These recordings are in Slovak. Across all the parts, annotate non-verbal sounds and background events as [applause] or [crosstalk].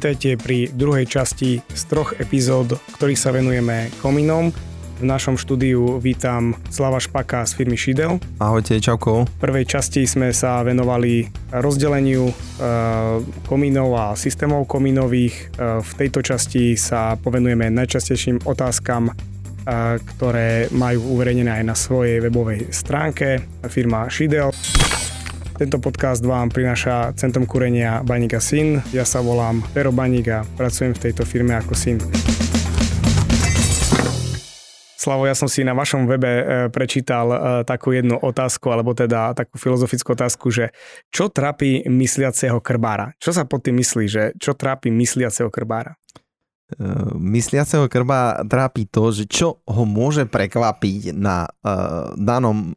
Vítajte pri druhej časti z troch epizód, ktorých sa venujeme komínom. V našom štúdiu vítam Slava Špaka z firmy Šidel. Ahojte, čauko. V prvej časti sme sa venovali rozdeleniu e, komínov a systémov komínových. E, v tejto časti sa povenujeme najčastejším otázkam, e, ktoré majú uverejnené aj na svojej webovej stránke firma Šidel. Tento podcast vám prináša Centrum kúrenia Baníka Syn. Ja sa volám Pero Baník a pracujem v tejto firme ako syn. Slavo, ja som si na vašom webe e, prečítal e, takú jednu otázku, alebo teda takú filozofickú otázku, že čo trápi mysliaceho krbára? Čo sa pod tým myslí, že čo trápi mysliaceho krbára? E, mysliaceho krba trápi to, že čo ho môže prekvapiť na uh, danom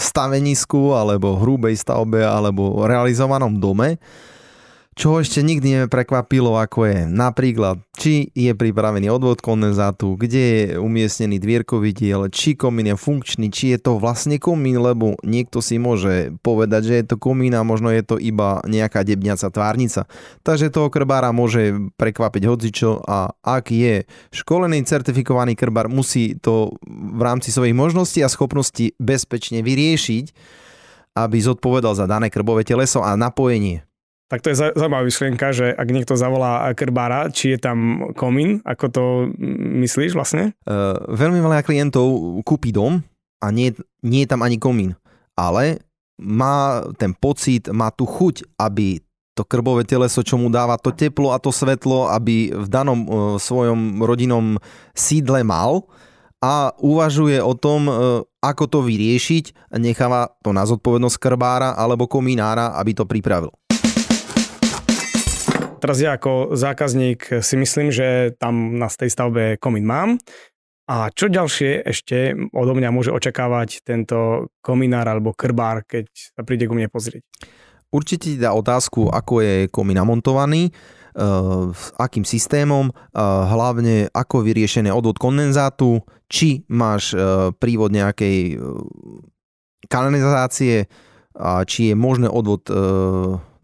stavenisku alebo hrubej stavbe alebo realizovanom dome, čo ešte nikdy neprekvapilo, ako je napríklad, či je pripravený odvod kondenzátu, kde je umiestnený dvierkový diel, či komín je funkčný, či je to vlastne komín, lebo niekto si môže povedať, že je to komín a možno je to iba nejaká debňaca tvárnica. Takže toho krbára môže prekvapiť hocičo a ak je školený certifikovaný krbár, musí to v rámci svojich možností a schopností bezpečne vyriešiť, aby zodpovedal za dané krbové teleso a napojenie. Tak to je zaujímavá myšlienka, že ak niekto zavolá krbára, či je tam komín, ako to myslíš vlastne? Uh, veľmi veľa klientov kúpi dom a nie, nie je tam ani komín, ale má ten pocit, má tu chuť, aby to krbové teleso, čo mu dáva to teplo a to svetlo, aby v danom uh, svojom rodinnom sídle mal a uvažuje o tom, uh, ako to vyriešiť, necháva to na zodpovednosť krbára alebo kominára, aby to pripravil. Teraz ja ako zákazník si myslím, že tam na tej stavbe komín mám. A čo ďalšie ešte odo mňa môže očakávať tento kominár alebo krbár, keď sa príde ku mne pozrieť? Určite dá otázku, ako je komín namontovaný, uh, s akým systémom, uh, hlavne ako vyriešené odvod kondenzátu, či máš uh, prívod nejakej kanalizácie, či je možné odvod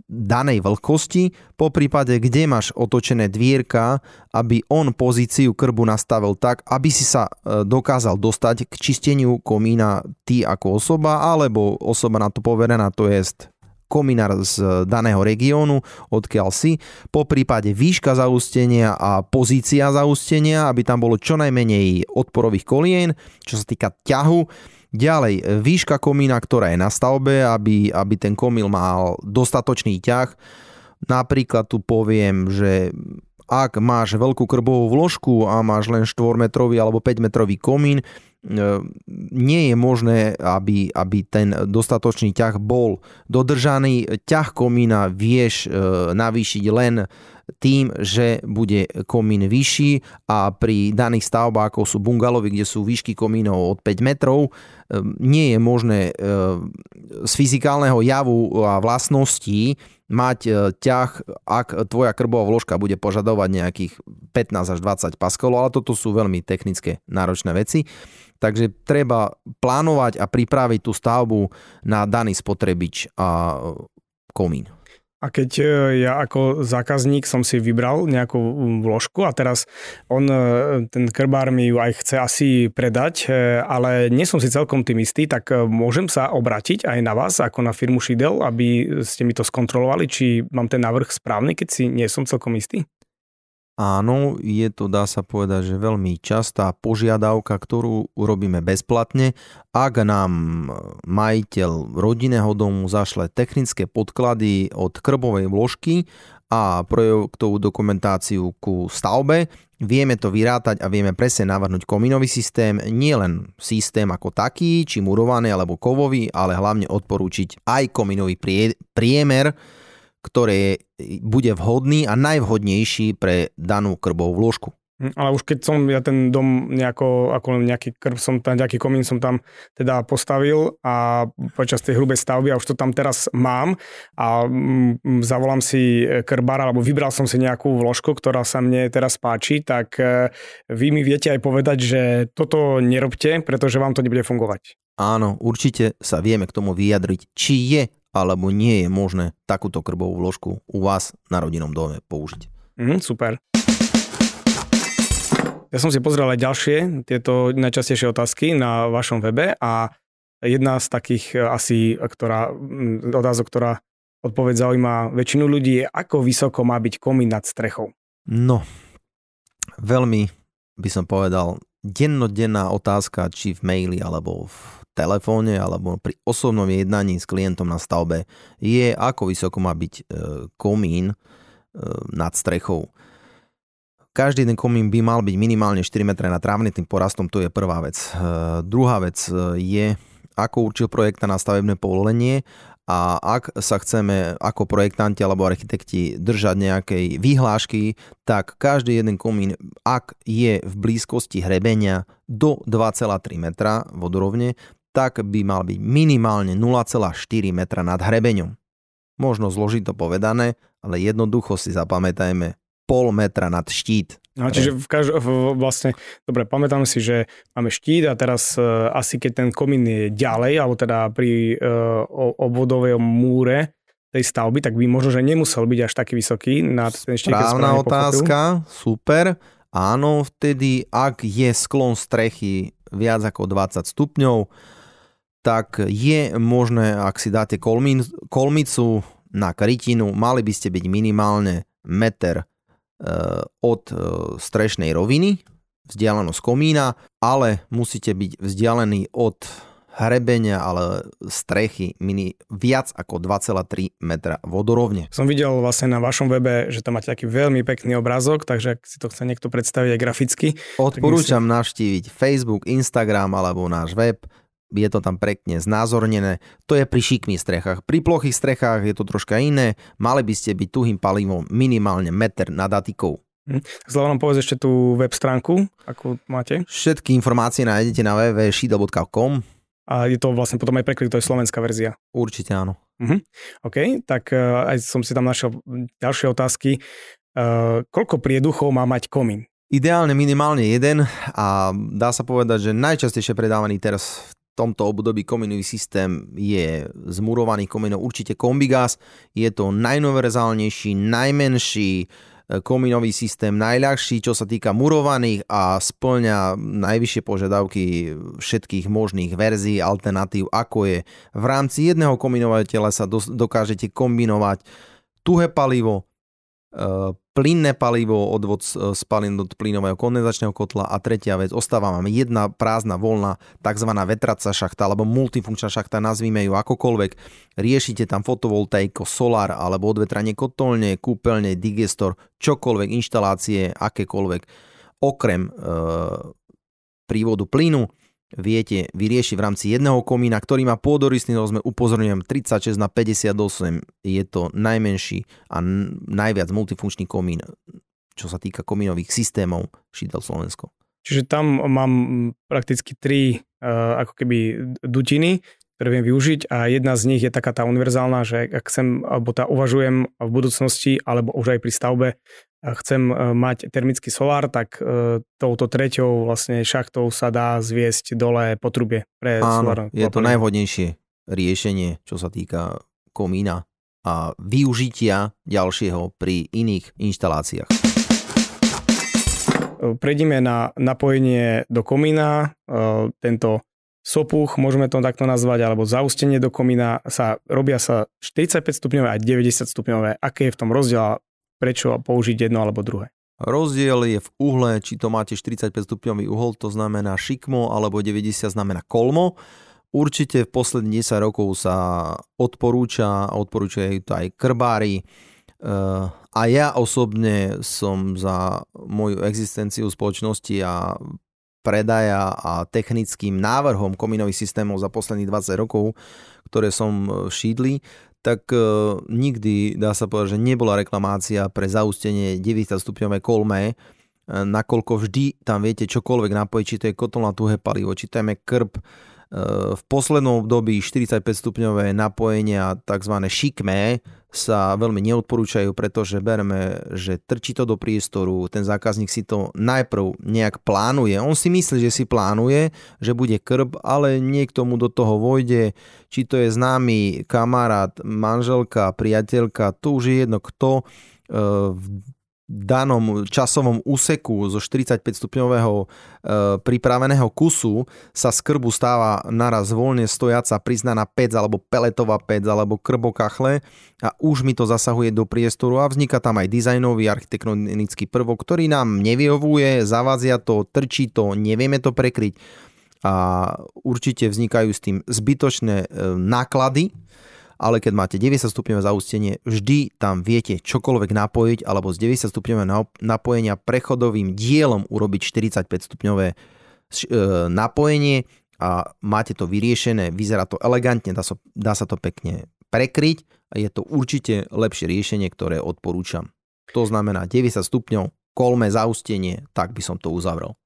danej vlhkosti, po prípade, kde máš otočené dvierka, aby on pozíciu krbu nastavil tak, aby si sa e, dokázal dostať k čisteniu komína ty ako osoba, alebo osoba na to poverená, to je kominár z daného regiónu, odkiaľ si, po prípade výška zaústenia a pozícia zaústenia, aby tam bolo čo najmenej odporových kolien, čo sa týka ťahu, Ďalej, výška komína, ktorá je na stavbe, aby, aby ten komín mal dostatočný ťah. Napríklad tu poviem, že ak máš veľkú krbovú vložku a máš len 4-metrový alebo 5-metrový komín, e, nie je možné, aby, aby ten dostatočný ťah bol dodržaný. Ťah komína vieš e, navýšiť len tým, že bude komín vyšší a pri daných stavbách, ako sú bungalovy, kde sú výšky komínov od 5 metrov, ehm, nie je možné ehm, z fyzikálneho javu a vlastností mať e, ťah, ak tvoja krbová vložka bude požadovať nejakých 15 až 20 paskalov, ale toto sú veľmi technické náročné veci. Takže treba plánovať a pripraviť tú stavbu na daný spotrebič a komín. A keď e, ja ako zákazník som si vybral nejakú vložku a teraz on, e, ten krbár mi ju aj chce asi predať, e, ale nie som si celkom tým istý, tak môžem sa obratiť aj na vás ako na firmu Šidel, aby ste mi to skontrolovali, či mám ten návrh správny, keď si nie som celkom istý? Áno, je to, dá sa povedať, že veľmi častá požiadavka, ktorú urobíme bezplatne. Ak nám majiteľ rodinného domu zašle technické podklady od krbovej vložky a projektovú dokumentáciu ku stavbe, vieme to vyrátať a vieme presne navrhnúť komínový systém, nie len systém ako taký, či murovaný alebo kovový, ale hlavne odporúčiť aj komínový priemer, ktoré bude vhodný a najvhodnejší pre danú krbovú vložku. Hm, ale už keď som ja ten dom nejako, ako nejaký krb som tam, nejaký komín som tam teda postavil a počas tej hrubej stavby a už to tam teraz mám a mm, zavolám si krbára, alebo vybral som si nejakú vložku, ktorá sa mne teraz páči, tak e, vy mi viete aj povedať, že toto nerobte, pretože vám to nebude fungovať. Áno, určite sa vieme k tomu vyjadriť, či je alebo nie je možné takúto krbovú vložku u vás na rodinnom dome použiť. Mm, super. Ja som si pozrel aj ďalšie tieto najčastejšie otázky na vašom webe a jedna z takých e, asi, ktorá, otázok, ktorá odpoveď zaujíma väčšinu ľudí, je ako vysoko má byť komín nad strechou. No, veľmi by som povedal, dennodenná otázka, či v maili alebo v telefóne alebo pri osobnom jednaní s klientom na stavbe je, ako vysoko má byť e, komín e, nad strechou. Každý ten komín by mal byť minimálne 4 metre nad trávnitým porastom, to je prvá vec. E, druhá vec je, ako určil projekta na stavebné povolenie a ak sa chceme ako projektanti alebo architekti držať nejakej výhlášky, tak každý jeden komín, ak je v blízkosti hrebenia do 2,3 metra vodorovne, tak by mal byť minimálne 0,4 metra nad hrebeňom. Možno zložito povedané, ale jednoducho si zapamätajme pol metra nad štít. No, čiže v každ- v, vlastne, dobre, pamätám si, že máme štít a teraz uh, asi keď ten komín je ďalej, alebo teda pri uh, obvodovej múre tej stavby, tak by možno, že nemusel byť až taký vysoký nad ten štít. Správna otázka, pochopil. super. Áno, vtedy, ak je sklon strechy viac ako 20 stupňov, tak je možné, ak si dáte kolmín, kolmicu na krytinu, mali by ste byť minimálne meter Eh, od eh, strešnej roviny, vzdialenosť komína, ale musíte byť vzdialený od hrebenia, ale strechy mini viac ako 2,3 metra vodorovne. Som videl vlastne na vašom webe, že tam máte taký veľmi pekný obrázok, takže ak si to chce niekto predstaviť aj graficky. Odporúčam si... navštíviť Facebook, Instagram alebo náš web je to tam pekne znázornené. To je pri šikmých strechách. Pri plochých strechách je to troška iné. Mali by ste byť tuhým palivom minimálne meter nad atikou. Hm. Zľava nám povedz ešte tú web stránku, ako máte. Všetky informácie nájdete na www.shidel.com a je to vlastne potom aj preklik, to je slovenská verzia. Určite áno. Uh-huh. OK, tak uh, aj som si tam našiel ďalšie otázky. Uh, koľko prieduchov má mať komín? Ideálne minimálne jeden a dá sa povedať, že najčastejšie predávaný teraz v tomto období komínový systém je zmurovaný komínov určite Kombigas. Je to najuniverzálnejší, najmenší e, komínový systém, najľahší, čo sa týka murovaných a splňa najvyššie požiadavky všetkých možných verzií, alternatív, ako je v rámci jedného komínovateľa sa dokážete kombinovať tuhé palivo, plynné palivo, odvod spalín do plynového kondenzačného kotla a tretia vec, ostáva máme jedna prázdna, voľná, tzv. vetraca šachta alebo multifunkčná šachta, nazvime ju akokoľvek. Riešite tam fotovoltaiko, solár alebo odvetranie kotolne, kúpeľne, digestor, čokoľvek, inštalácie, akékoľvek, okrem e, prívodu plynu viete vyriešiť v rámci jedného komína, ktorý má pôdorysný rozmer, upozorňujem 36 na 58, je to najmenší a najviac multifunkčný komín, čo sa týka komínových systémov Šidel Slovensko. Čiže tam mám prakticky tri uh, ako keby dutiny, ktoré viem využiť a jedna z nich je taká tá univerzálna, že ak chcem, alebo tá uvažujem v budúcnosti, alebo už aj pri stavbe, chcem e, mať termický solár, tak e, touto treťou vlastne šachtou sa dá zviesť dole potrubie pre Áno, solár. je to najvhodnejšie riešenie, čo sa týka komína a využitia ďalšieho pri iných inštaláciách. E, prejdime na napojenie do komína. Tento sopuch, môžeme to takto nazvať, alebo zaustenie do komína sa robia sa 45 stupňové a 90 stupňové. Aké je v tom rozdiel prečo použiť jedno alebo druhé. Rozdiel je v uhle, či to máte 45 stupňový uhol, to znamená šikmo, alebo 90 znamená kolmo. Určite v posledných 10 rokov sa odporúča, odporúčajú to aj krbári, eh, a ja osobne som za moju existenciu spoločnosti a predaja a technickým návrhom kominových systémov za posledných 20 rokov, ktoré som šídli, tak uh, nikdy, dá sa povedať, že nebola reklamácia pre zaustenie 90 stupňové kolme, nakoľko vždy tam viete čokoľvek napojiť, či to je kotol na tuhé palivo, či to je krb, v poslednom období 45 stupňové napojenia tzv. šikmé sa veľmi neodporúčajú, pretože bereme, že trčí to do priestoru, ten zákazník si to najprv nejak plánuje. On si myslí, že si plánuje, že bude krb, ale niekto mu do toho vojde, či to je známy kamarát, manželka, priateľka, to už je jedno kto, v danom časovom úseku zo 45 stupňového e, pripraveného kusu sa z krbu stáva naraz voľne stojaca priznaná pec alebo peletová pec alebo krbokachle a už mi to zasahuje do priestoru a vzniká tam aj dizajnový architektonický prvok, ktorý nám nevyhovuje, zavazia to, trčí to, nevieme to prekryť a určite vznikajú s tým zbytočné e, náklady, ale keď máte 90 stupňové zaústenie, vždy tam viete čokoľvek napojiť alebo z 90 stupňového napojenia prechodovým dielom urobiť 45 stupňové e, napojenie a máte to vyriešené, vyzerá to elegantne, dá, so, dá sa to pekne prekryť a je to určite lepšie riešenie, ktoré odporúčam. To znamená 90 stupňov, kolme zaustenie, tak by som to uzavrel.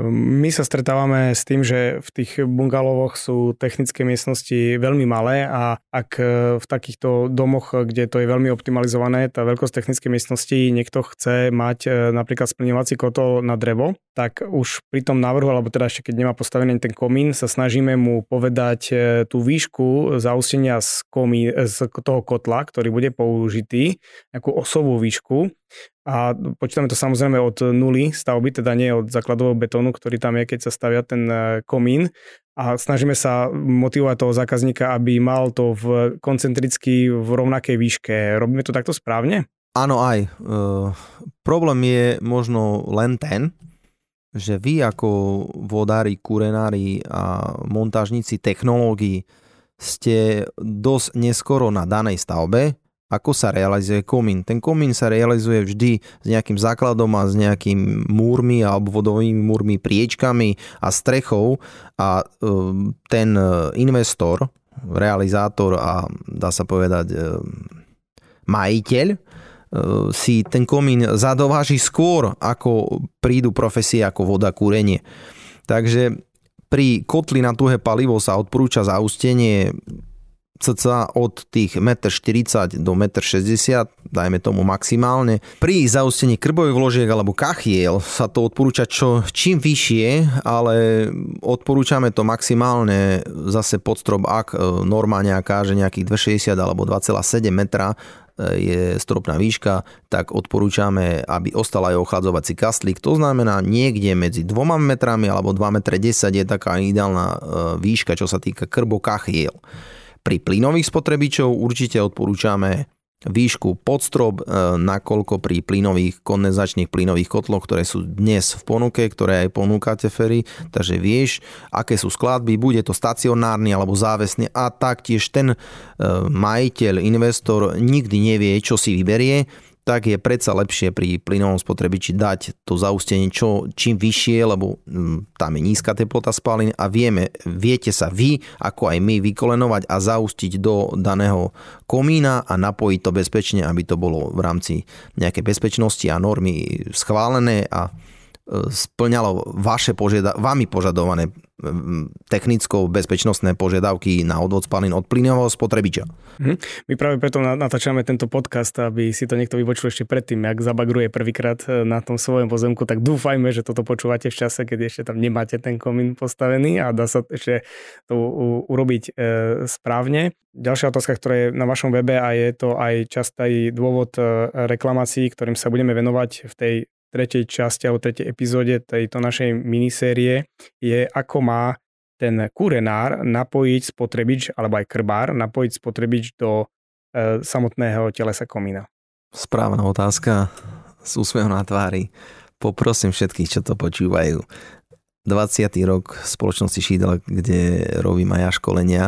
My sa stretávame s tým, že v tých bungalovoch sú technické miestnosti veľmi malé a ak e, v takýchto domoch, kde to je veľmi optimalizované, tá veľkosť technickej miestnosti, niekto chce mať e, napríklad splňovací kotol na drevo, tak už pri tom návrhu, alebo teda ešte keď nemá postavený ten komín, sa snažíme mu povedať e, tú výšku zaustenia z, komín, z toho kotla, ktorý bude použitý, nejakú osovú výšku a počítame to samozrejme od nuly stavby, teda nie od základového betónu, ktorý tam je, keď sa stavia ten e, komín. A snažíme sa motivovať toho zákazníka, aby mal to v koncentricky v rovnakej výške. Robíme to takto správne? Áno aj. E, problém je možno len ten, že vy ako vodári, kurenári a montážníci technológií ste dosť neskoro na danej stavbe, ako sa realizuje komín. Ten komín sa realizuje vždy s nejakým základom a s nejakým múrmi alebo vodovými múrmi, priečkami a strechou a e, ten e, investor, realizátor a dá sa povedať e, majiteľ si ten komín zadováži skôr, ako prídu profesie ako voda, kúrenie. Takže pri kotli na tuhé palivo sa odporúča zaustenie cca od tých 1,40 m do 1,60 m, dajme tomu maximálne. Pri zaustení krbových vložiek alebo kachiel sa to odporúča čo čím vyššie, ale odporúčame to maximálne zase pod strop, ak e, norma nejaká, že nejakých 2,60 alebo 2,7 metra e, je stropná výška, tak odporúčame, aby ostal aj ochladzovací kastlík. To znamená niekde medzi 2 metrami alebo 2 m 10 je taká ideálna e, výška, čo sa týka krbokachiel. Pri plynových spotrebičov určite odporúčame výšku podstrop, e, nakoľko pri plynových kondenzačných plynových kotloch, ktoré sú dnes v ponuke, ktoré aj ponúkate Ferry, takže vieš, aké sú skladby, bude to stacionárny alebo závesný a taktiež ten e, majiteľ, investor nikdy nevie, čo si vyberie, tak je predsa lepšie pri plynovom spotrebiči dať to zaustenie čo, čím vyššie, lebo mm, tam je nízka teplota spalín a vieme, viete sa vy, ako aj my, vykolenovať a zaustiť do daného komína a napojiť to bezpečne, aby to bolo v rámci nejakej bezpečnosti a normy schválené a splňalo vaše požiada- vami požadované technickou bezpečnostné požiadavky na odvod spalín od plynového spotrebiča. Mhm. My práve preto natáčame tento podcast, aby si to niekto vypočul ešte predtým, ak zabagruje prvýkrát e, na tom svojom pozemku, tak dúfajme, že toto počúvate v čase, keď ešte tam nemáte ten komín postavený a dá sa ešte to urobiť e, správne. Ďalšia otázka, ktorá je na vašom webe a je to aj častý dôvod e, reklamácií, ktorým sa budeme venovať v tej tretej časti alebo tretej epizóde tejto našej minisérie je, ako má ten kurenár napojiť spotrebič, alebo aj krbár, napojiť spotrebič do e, samotného telesa komína. Správna otázka s úsmevom na tvári. Poprosím všetkých, čo to počúvajú. 20. rok spoločnosti Šídel, kde robím aj ja školenia,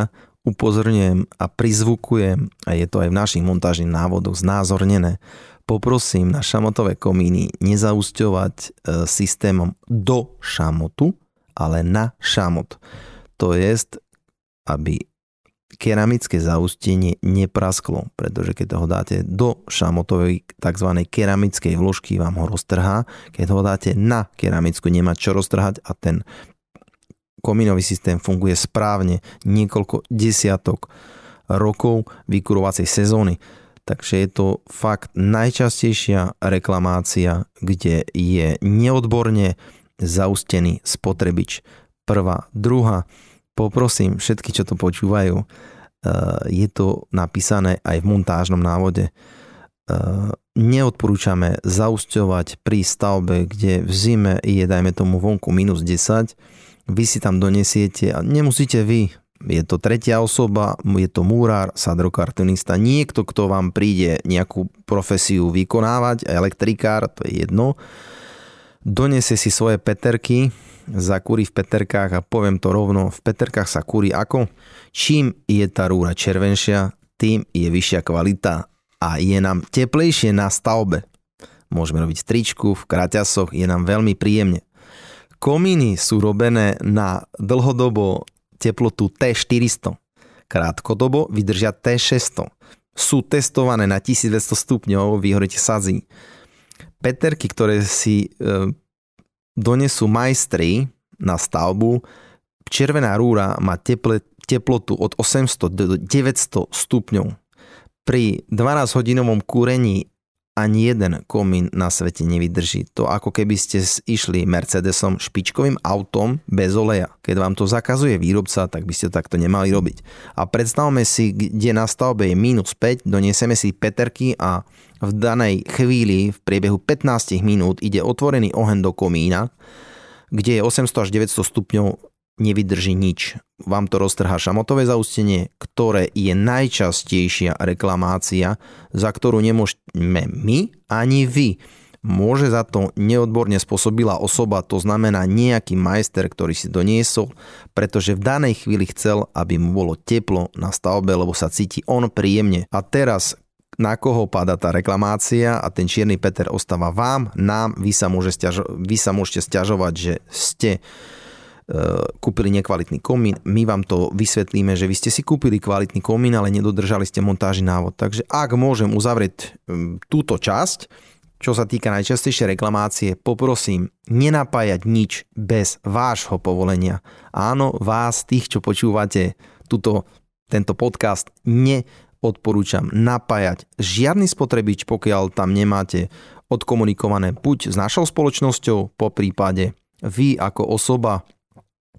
upozorňujem a prizvukujem, a je to aj v našich montážnych návodoch znázornené, poprosím na šamotové komíny nezausťovať e, systémom do šamotu, ale na šamot. To je, aby keramické zaustenie neprasklo, pretože keď ho dáte do šamotovej tzv. keramickej vložky, vám ho roztrhá. Keď ho dáte na keramickú, nemá čo roztrhať a ten komínový systém funguje správne niekoľko desiatok rokov vykurovacej sezóny Takže je to fakt najčastejšia reklamácia, kde je neodborne zaustený spotrebič. Prvá. Druhá. Poprosím všetky, čo to počúvajú, eh, je to napísané aj v montážnom návode. Eh, neodporúčame zausťovať pri stavbe, kde v zime je, dajme tomu, vonku minus 10, vy si tam donesiete a nemusíte vy, je to tretia osoba, je to múrár, sadrokartonista, niekto, kto vám príde nejakú profesiu vykonávať, elektrikár, to je jedno, donesie si svoje peterky, zakúri v peterkách a poviem to rovno, v peterkách sa kúri ako? Čím je tá rúra červenšia, tým je vyššia kvalita a je nám teplejšie na stavbe. Môžeme robiť stričku, v kraťasoch, je nám veľmi príjemne. Komíny sú robené na dlhodobo teplotu T400. Krátkodobo vydržia T600. Sú testované na 1200 stupňov, vyhorete sazí. Peterky, ktoré si e, donesú majstri na stavbu, červená rúra má teple, teplotu od 800 do 900 stupňov pri 12-hodinovom kúrení ani jeden komín na svete nevydrží. To ako keby ste išli Mercedesom špičkovým autom bez oleja. Keď vám to zakazuje výrobca, tak by ste to takto nemali robiť. A predstavme si, kde na stavbe je minus 5, doniesieme si peterky a v danej chvíli, v priebehu 15 minút, ide otvorený oheň do komína, kde je 800 až 900 stupňov nevydrží nič. Vám to roztrhá šamotové zaustenie, ktoré je najčastejšia reklamácia, za ktorú nemôžeme my ani vy. Môže za to neodborne spôsobila osoba, to znamená nejaký majster, ktorý si doniesol, pretože v danej chvíli chcel, aby mu bolo teplo na stavbe, lebo sa cíti on príjemne. A teraz na koho pada tá reklamácia a ten čierny Peter ostáva vám, nám, vy sa, môže stiažo- vy sa môžete stiažovať, že ste kúpili nekvalitný komín, my vám to vysvetlíme, že vy ste si kúpili kvalitný komín, ale nedodržali ste montáži návod. Takže ak môžem uzavrieť túto časť, čo sa týka najčastejšie reklamácie, poprosím nenapájať nič bez vášho povolenia. Áno, vás, tých, čo počúvate túto, tento podcast, neodporúčam napájať žiadny spotrebič, pokiaľ tam nemáte odkomunikované buď s našou spoločnosťou, po prípade vy ako osoba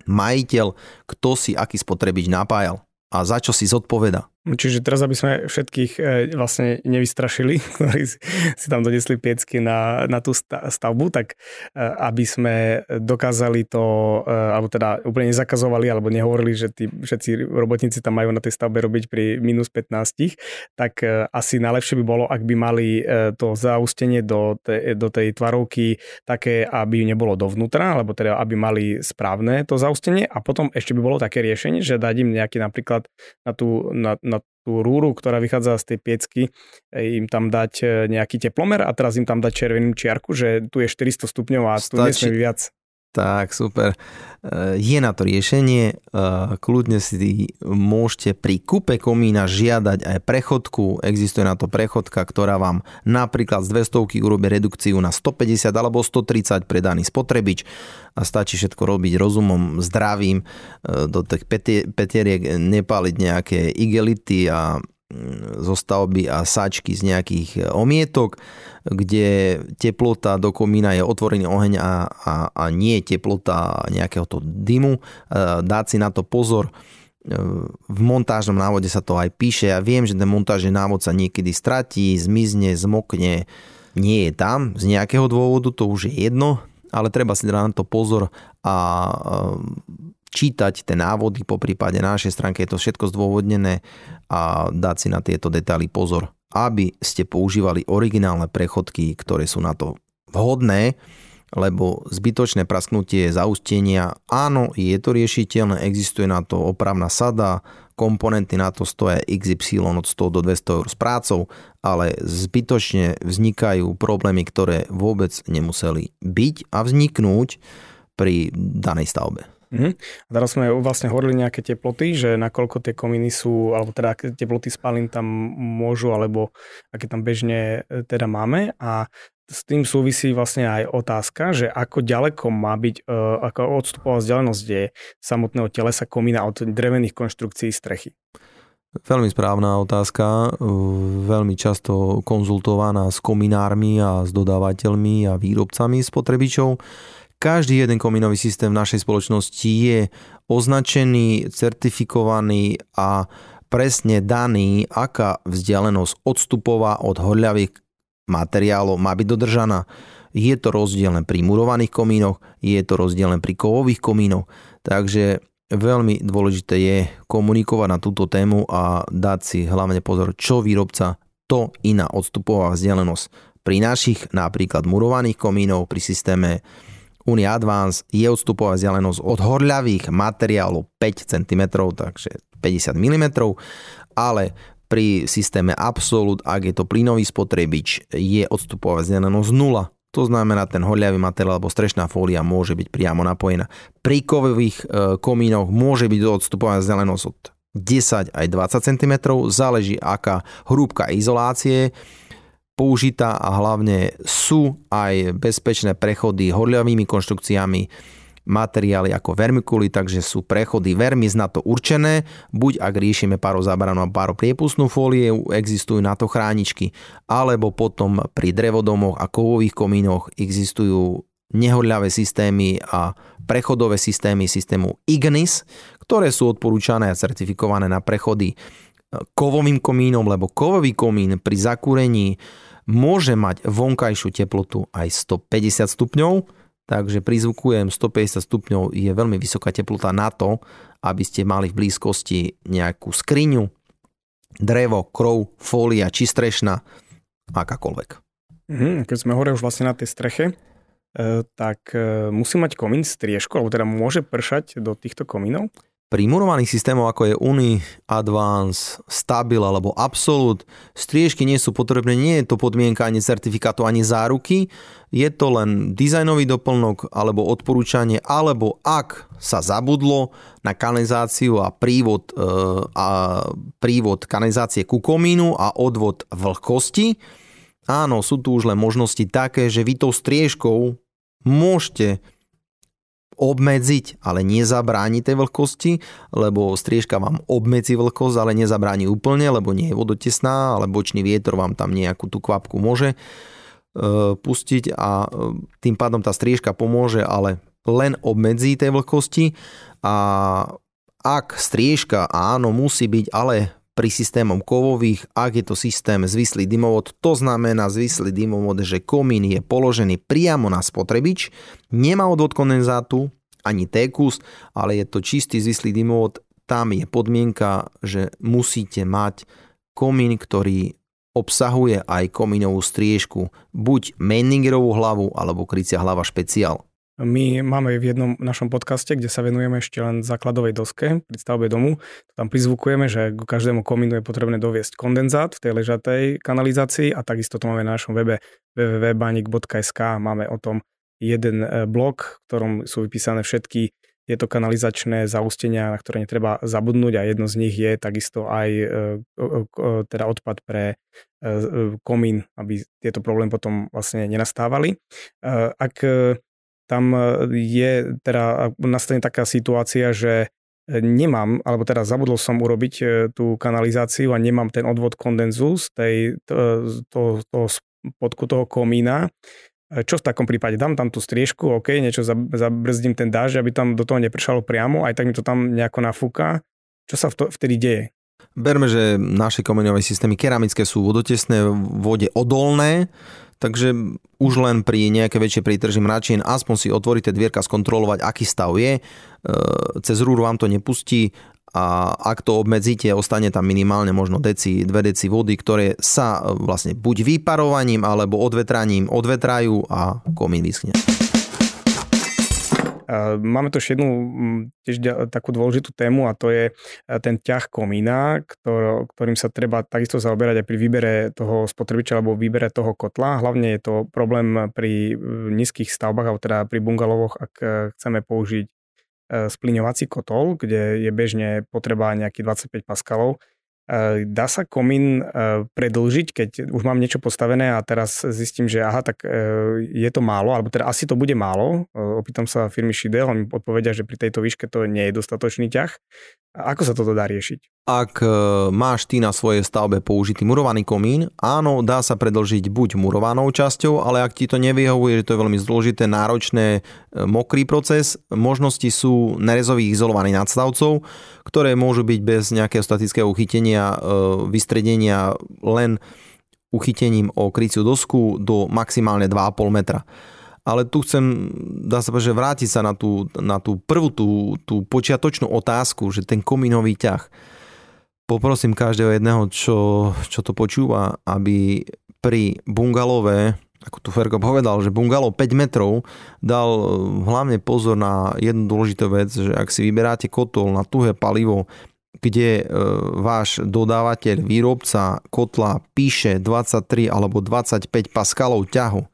majiteľ, kto si aký spotrebič napájal a za čo si zodpoveda. Čiže teraz, aby sme všetkých e, vlastne nevystrašili, [laughs] ktorí si tam donesli piecky na, na tú stavbu, tak e, aby sme dokázali to, e, alebo teda úplne nezakazovali, alebo nehovorili, že tí všetci robotníci tam majú na tej stavbe robiť pri minus 15, tak asi najlepšie by bolo, ak by mali to zaustenie do, do tej tvarovky také, aby nebolo dovnútra, alebo teda aby mali správne to zaustenie a potom ešte by bolo také riešenie, že dať im nejaký napríklad na tú, na, na tú rúru, ktorá vychádza z tej piecky, e, im tam dať e, nejaký teplomer a teraz im tam dať červenú čiarku, že tu je 400 stupňov a tu nesmie viac. Tak, super. E, je na to riešenie. E, kľudne si môžete pri kúpe komína žiadať aj prechodku. Existuje na to prechodka, ktorá vám napríklad z 200 urobí redukciu na 150 alebo 130 pre daný spotrebič a stačí všetko robiť rozumom, zdravým, e, do tých petieriek nepáliť nejaké igelity a zo stavby a sačky z nejakých e, omietok, kde teplota do komína je otvorený oheň a, a, a nie teplota nejakého to dymu. E, dať si na to pozor. E, v montážnom návode sa to aj píše. Ja viem, že ten montážny návod sa niekedy stratí, zmizne, zmokne, nie je tam z nejakého dôvodu, to už je jedno, ale treba si dať na to pozor a čítať tie návody, po prípade na našej stránke je to všetko zdôvodnené a dať si na tieto detaily pozor, aby ste používali originálne prechodky, ktoré sú na to vhodné, lebo zbytočné prasknutie zaustenia, áno, je to riešiteľné, existuje na to opravná sada, komponenty na to stoja XY od 100 do 200 eur s prácou, ale zbytočne vznikajú problémy, ktoré vôbec nemuseli byť a vzniknúť pri danej stavbe. Mm-hmm. A teraz sme vlastne hovorili nejaké teploty, že nakoľko tie kominy sú, alebo teda aké teploty spalín tam môžu, alebo aké tam bežne e, teda máme. A s tým súvisí vlastne aj otázka, že ako ďaleko má byť, e, ako odstupová vzdialenosť je samotného telesa komína od drevených konštrukcií strechy. Veľmi správna otázka, e, veľmi často konzultovaná s kominármi a s dodávateľmi a výrobcami spotrebičov. Každý jeden komínový systém v našej spoločnosti je označený, certifikovaný a presne daný, aká vzdialenosť odstupová od horľavých materiálov má byť dodržaná. Je to rozdielne pri murovaných komínoch, je to rozdielne pri kovových komínoch, takže veľmi dôležité je komunikovať na túto tému a dať si hlavne pozor, čo výrobca, to iná odstupová vzdialenosť. Pri našich napríklad murovaných komínov pri systéme Uni Advance je odstupová vzdialenosť od horľavých materiálov 5 cm, takže 50 mm, ale pri systéme Absolut, ak je to plynový spotrebič, je odstupová vzdialenosť 0. To znamená, ten horľavý materiál alebo strešná fólia môže byť priamo napojená. Pri kovových e, komínoch môže byť odstupová vzdialenosť od 10 aj 20 cm, záleží aká hrúbka izolácie použitá a hlavne sú aj bezpečné prechody horľavými konštrukciami materiály ako vermikuly, takže sú prechody vermis na to určené, buď ak riešime zábranu a priepustnú fólie, existujú na to chráničky, alebo potom pri drevodomoch a kovových komínoch existujú nehodľavé systémy a prechodové systémy systému Ignis, ktoré sú odporúčané a certifikované na prechody kovovým komínom, lebo kovový komín pri zakúrení môže mať vonkajšiu teplotu aj 150 stupňov, Takže prizvukujem 150 stupňov je veľmi vysoká teplota na to, aby ste mali v blízkosti nejakú skriňu, drevo, krov, fólia či strešna, akákoľvek. Mhm, keď sme hore už vlastne na tej streche, e, tak e, musí mať komín striežku, alebo teda môže pršať do týchto komínov? Pri murovaných systémoch ako je Uni, Advance, Stabil alebo Absolute striežky nie sú potrebné, nie je to podmienka ani certifikátu, ani záruky, je to len dizajnový doplnok alebo odporúčanie, alebo ak sa zabudlo na kanalizáciu a prívod, e, a prívod kanalizácie ku komínu a odvod vlhkosti, áno, sú tu už len možnosti také, že vy tou striežkou môžete obmedziť, ale nezabráni tej vlhkosti, lebo striežka vám obmedzi vlhkosť, ale nezabráni úplne, lebo nie je vodotesná, ale bočný vietor vám tam nejakú tú kvapku môže e, pustiť a e, tým pádom tá striežka pomôže, ale len obmedzí tej vlhkosti. A ak striežka áno musí byť, ale pri systémom kovových, ak je to systém zvislý dymovod, to znamená zvislý dymovod, že komín je položený priamo na spotrebič, nemá odvod kondenzátu, ani tékus, ale je to čistý zvislý dymovod, tam je podmienka, že musíte mať komín, ktorý obsahuje aj komínovú striežku, buď Menningerovú hlavu alebo krycia hlava špeciál. My máme v jednom našom podcaste, kde sa venujeme ešte len základovej doske pri stavbe domu. Tam prizvukujeme, že k každému komínu je potrebné doviesť kondenzát v tej ležatej kanalizácii a takisto to máme na našom webe www.banik.sk. Máme o tom jeden e, blok, v ktorom sú vypísané všetky tieto kanalizačné zaustenia, na ktoré netreba zabudnúť a jedno z nich je takisto aj e, teda odpad pre e, komín, aby tieto problémy potom vlastne nenastávali. Ak tam e, je teda nastane taká situácia, že e, nemám, alebo teda zabudol som urobiť e, tú kanalizáciu a nemám ten odvod kondenzu z tej, to, to, spodku toho komína. Čo v takom prípade? Dám tam tú striežku, OK, niečo zabrzdím ten dáž, aby tam do toho nepršalo priamo, aj tak mi to tam nejako nafúka. Čo sa vtedy deje? Berme, že naše komínové systémy keramické sú vodotesné, vode odolné, Takže už len pri nejaké väčšej prítrži mračín aspoň si otvoríte dvierka, skontrolovať, aký stav je. E, cez rúru vám to nepustí a ak to obmedzíte, ostane tam minimálne možno deci, dve deci vody, ktoré sa e, vlastne buď vyparovaním alebo odvetraním odvetrajú a komín vyschne. Máme tu ešte jednu tiež takú dôležitú tému a to je ten ťah komína, ktor, ktorým sa treba takisto zaoberať aj pri výbere toho spotrebiča alebo výbere toho kotla. Hlavne je to problém pri nízkych stavbách alebo teda pri bungalovoch, ak e, chceme použiť e, splíňovací kotol, kde je bežne potreba nejakých 25 paskalov dá sa komín eh, predlžiť, keď už mám niečo postavené a teraz zistím, že aha, tak eh, je to málo, alebo teda asi to bude málo. Opýtam sa firmy Shidel, oni odpovedia, že pri tejto výške to nie je dostatočný ťah. Ako sa toto dá riešiť? Ak máš ty na svojej stavbe použitý murovaný komín, áno, dá sa predlžiť buď murovanou časťou, ale ak ti to nevyhovuje, že to je veľmi zložité, náročné, mokrý proces, možnosti sú nerezových izolovaných nadstavcov, ktoré môžu byť bez nejakého statického chytenia, e, vystredenia len uchytením o kryciu dosku do maximálne 2,5 metra. Ale tu chcem, dá sa povedať, že vrátiť sa na tú, na tú prvú, tú, tú počiatočnú otázku, že ten komínový ťah. Poprosím každého jedného, čo, čo to počúva, aby pri bungalove, ako tu Ferko povedal, že bungalo 5 metrov, dal eh, hlavne pozor na jednu dôležitú vec, že ak si vyberáte kotol na tuhé palivo, kde e, váš dodávateľ, výrobca kotla píše 23 alebo 25 paskalov ťahu,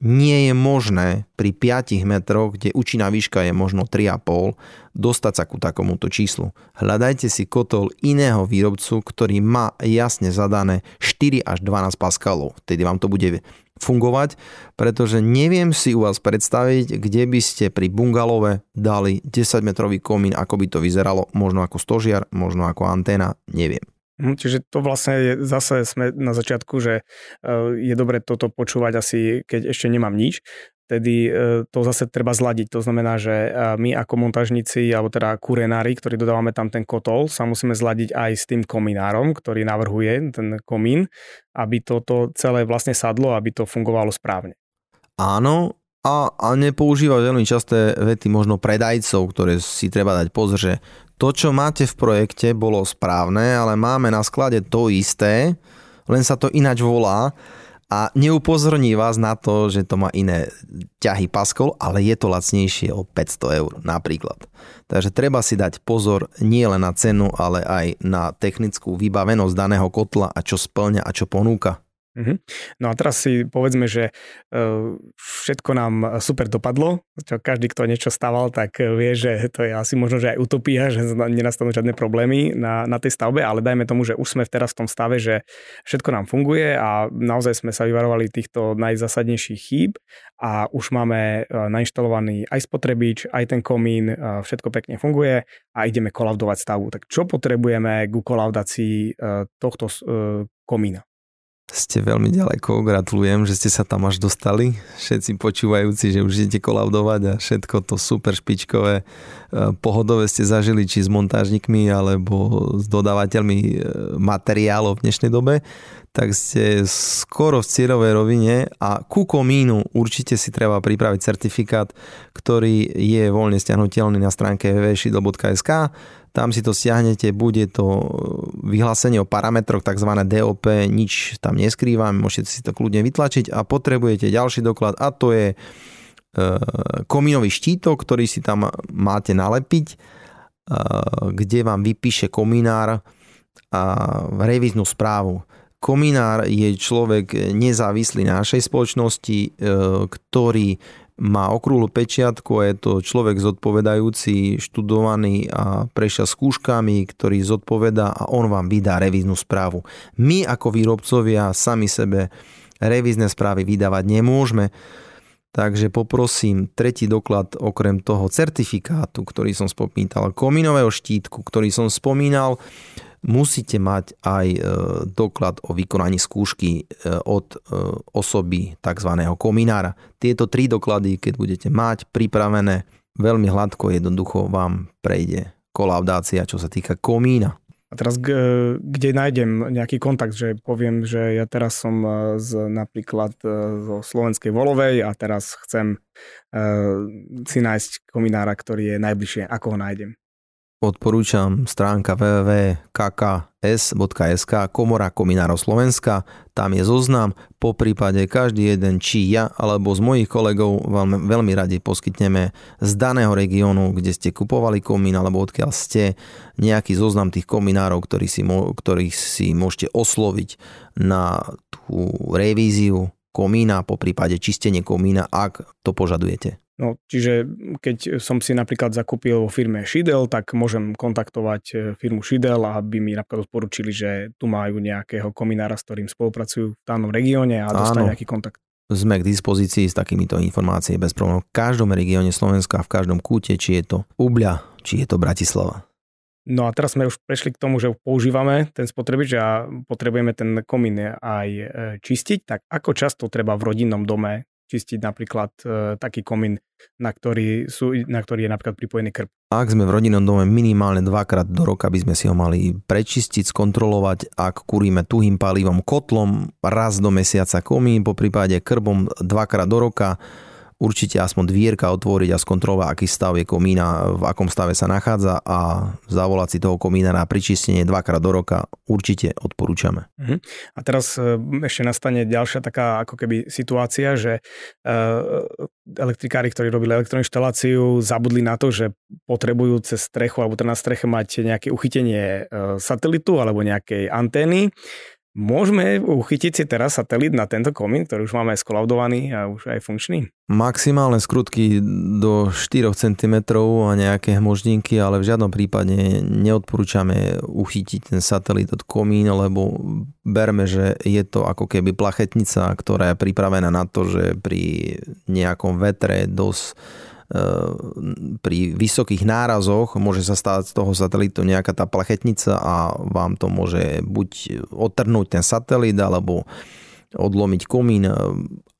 nie je možné pri 5 metroch, kde účinná výška je možno 3,5, dostať sa ku takomuto číslu. Hľadajte si kotol iného výrobcu, ktorý má jasne zadané 4 až 12 paskalov. Tedy vám to bude fungovať, pretože neviem si u vás predstaviť, kde by ste pri bungalove dali 10 metrový komín, ako by to vyzeralo, možno ako stožiar, možno ako anténa, neviem. Hm, čiže to vlastne je, zase sme na začiatku, že eh, je dobre toto počúvať asi, keď ešte nemám nič, vtedy e, to zase treba zladiť. To znamená, že e, my ako montažníci, alebo teda kurenári, ktorí dodávame tam ten kotol, sa musíme zladiť aj s tým kominárom, ktorý navrhuje ten komín, aby toto celé vlastne sadlo, aby to fungovalo správne. Áno, a, a nepoužívať veľmi časté vety možno predajcov, ktoré si treba dať pozor, že to, čo máte v projekte, bolo správne, ale máme na sklade to isté, len sa to ináč volá a neupozorní vás na to, že to má iné ťahy paskol, ale je to lacnejšie o 500 eur napríklad. Takže treba si dať pozor nie len na cenu, ale aj na technickú vybavenosť daného kotla a čo splňa a čo ponúka. Mm-hmm. No a teraz si povedzme, že uh, všetko nám super dopadlo. Čo každý, kto niečo stával, tak vie, že to je asi možno, že aj utopia, že nenastanú žiadne problémy na, na tej stavbe, ale dajme tomu, že už sme teraz v tom stave, že všetko nám funguje a naozaj sme sa vyvarovali týchto najzásadnejších chýb a už máme nainštalovaný aj spotrebič, aj ten komín, všetko pekne funguje a ideme kolaudovať stavu. Tak čo potrebujeme ku kolaudácii tohto komína? Ste veľmi ďaleko, gratulujem, že ste sa tam až dostali. Všetci počúvajúci, že už idete kolaudovať a všetko to super špičkové, e, pohodové ste zažili či s montážnikmi alebo s dodávateľmi e, materiálov v dnešnej dobe, tak ste skoro v cieľovej rovine a ku komínu určite si treba pripraviť certifikát, ktorý je voľne stiahnutelný na stránke www.shidl.sk tam si to stiahnete, bude to vyhlásenie o parametroch, tzv. DOP, nič tam neskrývam, môžete si to kľudne vytlačiť a potrebujete ďalší doklad a to je e, komínový štítok, ktorý si tam máte nalepiť, e, kde vám vypíše komínár a revíznu správu. Kominár je človek nezávislý na našej spoločnosti, e, ktorý má okrúhlu pečiatku a je to človek zodpovedajúci, študovaný a prešiel skúškami, ktorý zodpoveda a on vám vydá revíznu správu. My ako výrobcovia sami sebe revízne správy vydávať nemôžeme, takže poprosím tretí doklad okrem toho certifikátu, ktorý som spomínal, komínového štítku, ktorý som spomínal, musíte mať aj e, doklad o vykonaní skúšky e, od e, osoby tzv. kominára. Tieto tri doklady, keď budete mať pripravené, veľmi hladko, jednoducho vám prejde kolaudácia, čo sa týka komína. A teraz kde nájdem nejaký kontakt, že poviem, že ja teraz som z, napríklad zo slovenskej Volovej a teraz chcem si nájsť kominára, ktorý je najbližšie. Ako ho nájdem? Odporúčam stránka www.kks.sk Komora Kominárov Slovenska, tam je zoznam, po prípade každý jeden, či ja alebo z mojich kolegov vám veľmi radi poskytneme z daného regiónu, kde ste kupovali komín alebo odkiaľ ste, nejaký zoznam tých kominárov, ktorý si, ktorých si môžete osloviť na tú revíziu komína, po prípade čistenie komína, ak to požadujete. No, čiže keď som si napríklad zakúpil vo firme Shidel, tak môžem kontaktovať e, firmu Shidel, aby mi napríklad odporučili, že tu majú nejakého kominára, s ktorým spolupracujú v danom regióne a dostať nejaký kontakt. Sme k dispozícii s takýmito informáciami bez problémov v každom regióne Slovenska, v každom kúte, či je to Ubľa, či je to Bratislava. No a teraz sme už prešli k tomu, že používame ten spotrebič a potrebujeme ten komín aj e, čistiť, tak ako často treba v rodinnom dome čistiť napríklad taký komín, na ktorý, sú, na ktorý je napríklad pripojený krb. Ak sme v rodinnom dome minimálne dvakrát do roka by sme si ho mali prečistiť, skontrolovať, ak kuríme tuhým palivom kotlom, raz do mesiaca komín, po prípade krbom dvakrát do roka, určite aspoň dvierka otvoriť a skontrolovať, aký stav je komína, v akom stave sa nachádza a zavolať si toho komína na pričistenie dvakrát do roka určite odporúčame. Uh-huh. A teraz e, ešte nastane ďalšia taká ako keby situácia, že uh, elektrikári, ktorí robili elektroinštaláciu, zabudli na to, že potrebujú cez strechu alebo teda na streche mať nejaké uchytenie uh, satelitu alebo nejakej antény Môžeme uchytiť si teraz satelit na tento komín, ktorý už máme skolaudovaný a už aj funkčný? Maximálne skrutky do 4 cm a nejaké hmoždinky, ale v žiadnom prípade neodporúčame uchytiť ten satelit od komín, lebo berme, že je to ako keby plachetnica, ktorá je pripravená na to, že pri nejakom vetre dosť pri vysokých nárazoch môže sa stať z toho satelitu nejaká tá plachetnica a vám to môže buď odtrhnúť ten satelit alebo odlomiť komín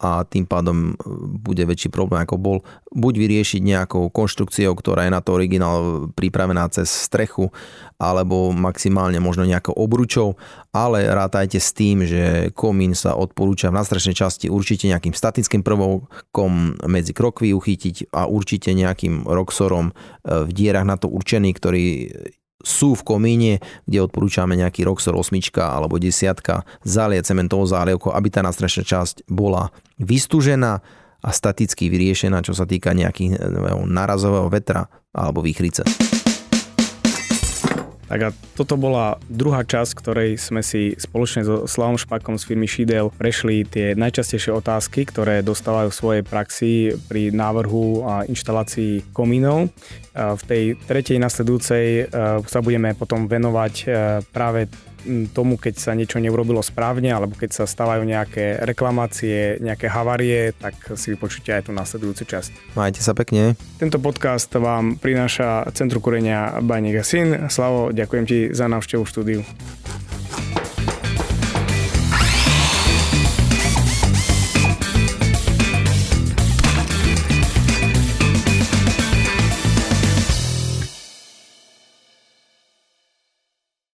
a tým pádom bude väčší problém ako bol. Buď vyriešiť nejakou konštrukciou, ktorá je na to originál pripravená cez strechu, alebo maximálne možno nejakou obručou, ale rátajte s tým, že komín sa odporúča v nastrešnej časti určite nejakým statickým prvkom medzi krokvy uchytiť a určite nejakým roxorom v dierach na to určený, ktorý sú v komíne, kde odporúčame nejaký Roxor 8 alebo 10 zalie cementovou zálievkou, aby tá nastrešná časť bola vystúžená a staticky vyriešená, čo sa týka nejakých narazového vetra alebo výchrice. Tak a toto bola druhá časť, ktorej sme si spoločne so Slavom Špakom z firmy Shidel prešli tie najčastejšie otázky, ktoré dostávajú v svojej praxi pri návrhu a inštalácii komínov. V tej tretej nasledujúcej eh, sa budeme potom venovať eh, práve tomu, keď sa niečo neurobilo správne, alebo keď sa stávajú nejaké reklamácie, nejaké havárie, tak si vypočujte aj tú nasledujúcu časť. Majte sa pekne. Tento podcast vám prináša Centru korenia Bajník a Syn. Slavo, ďakujem ti za návštevu štúdiu.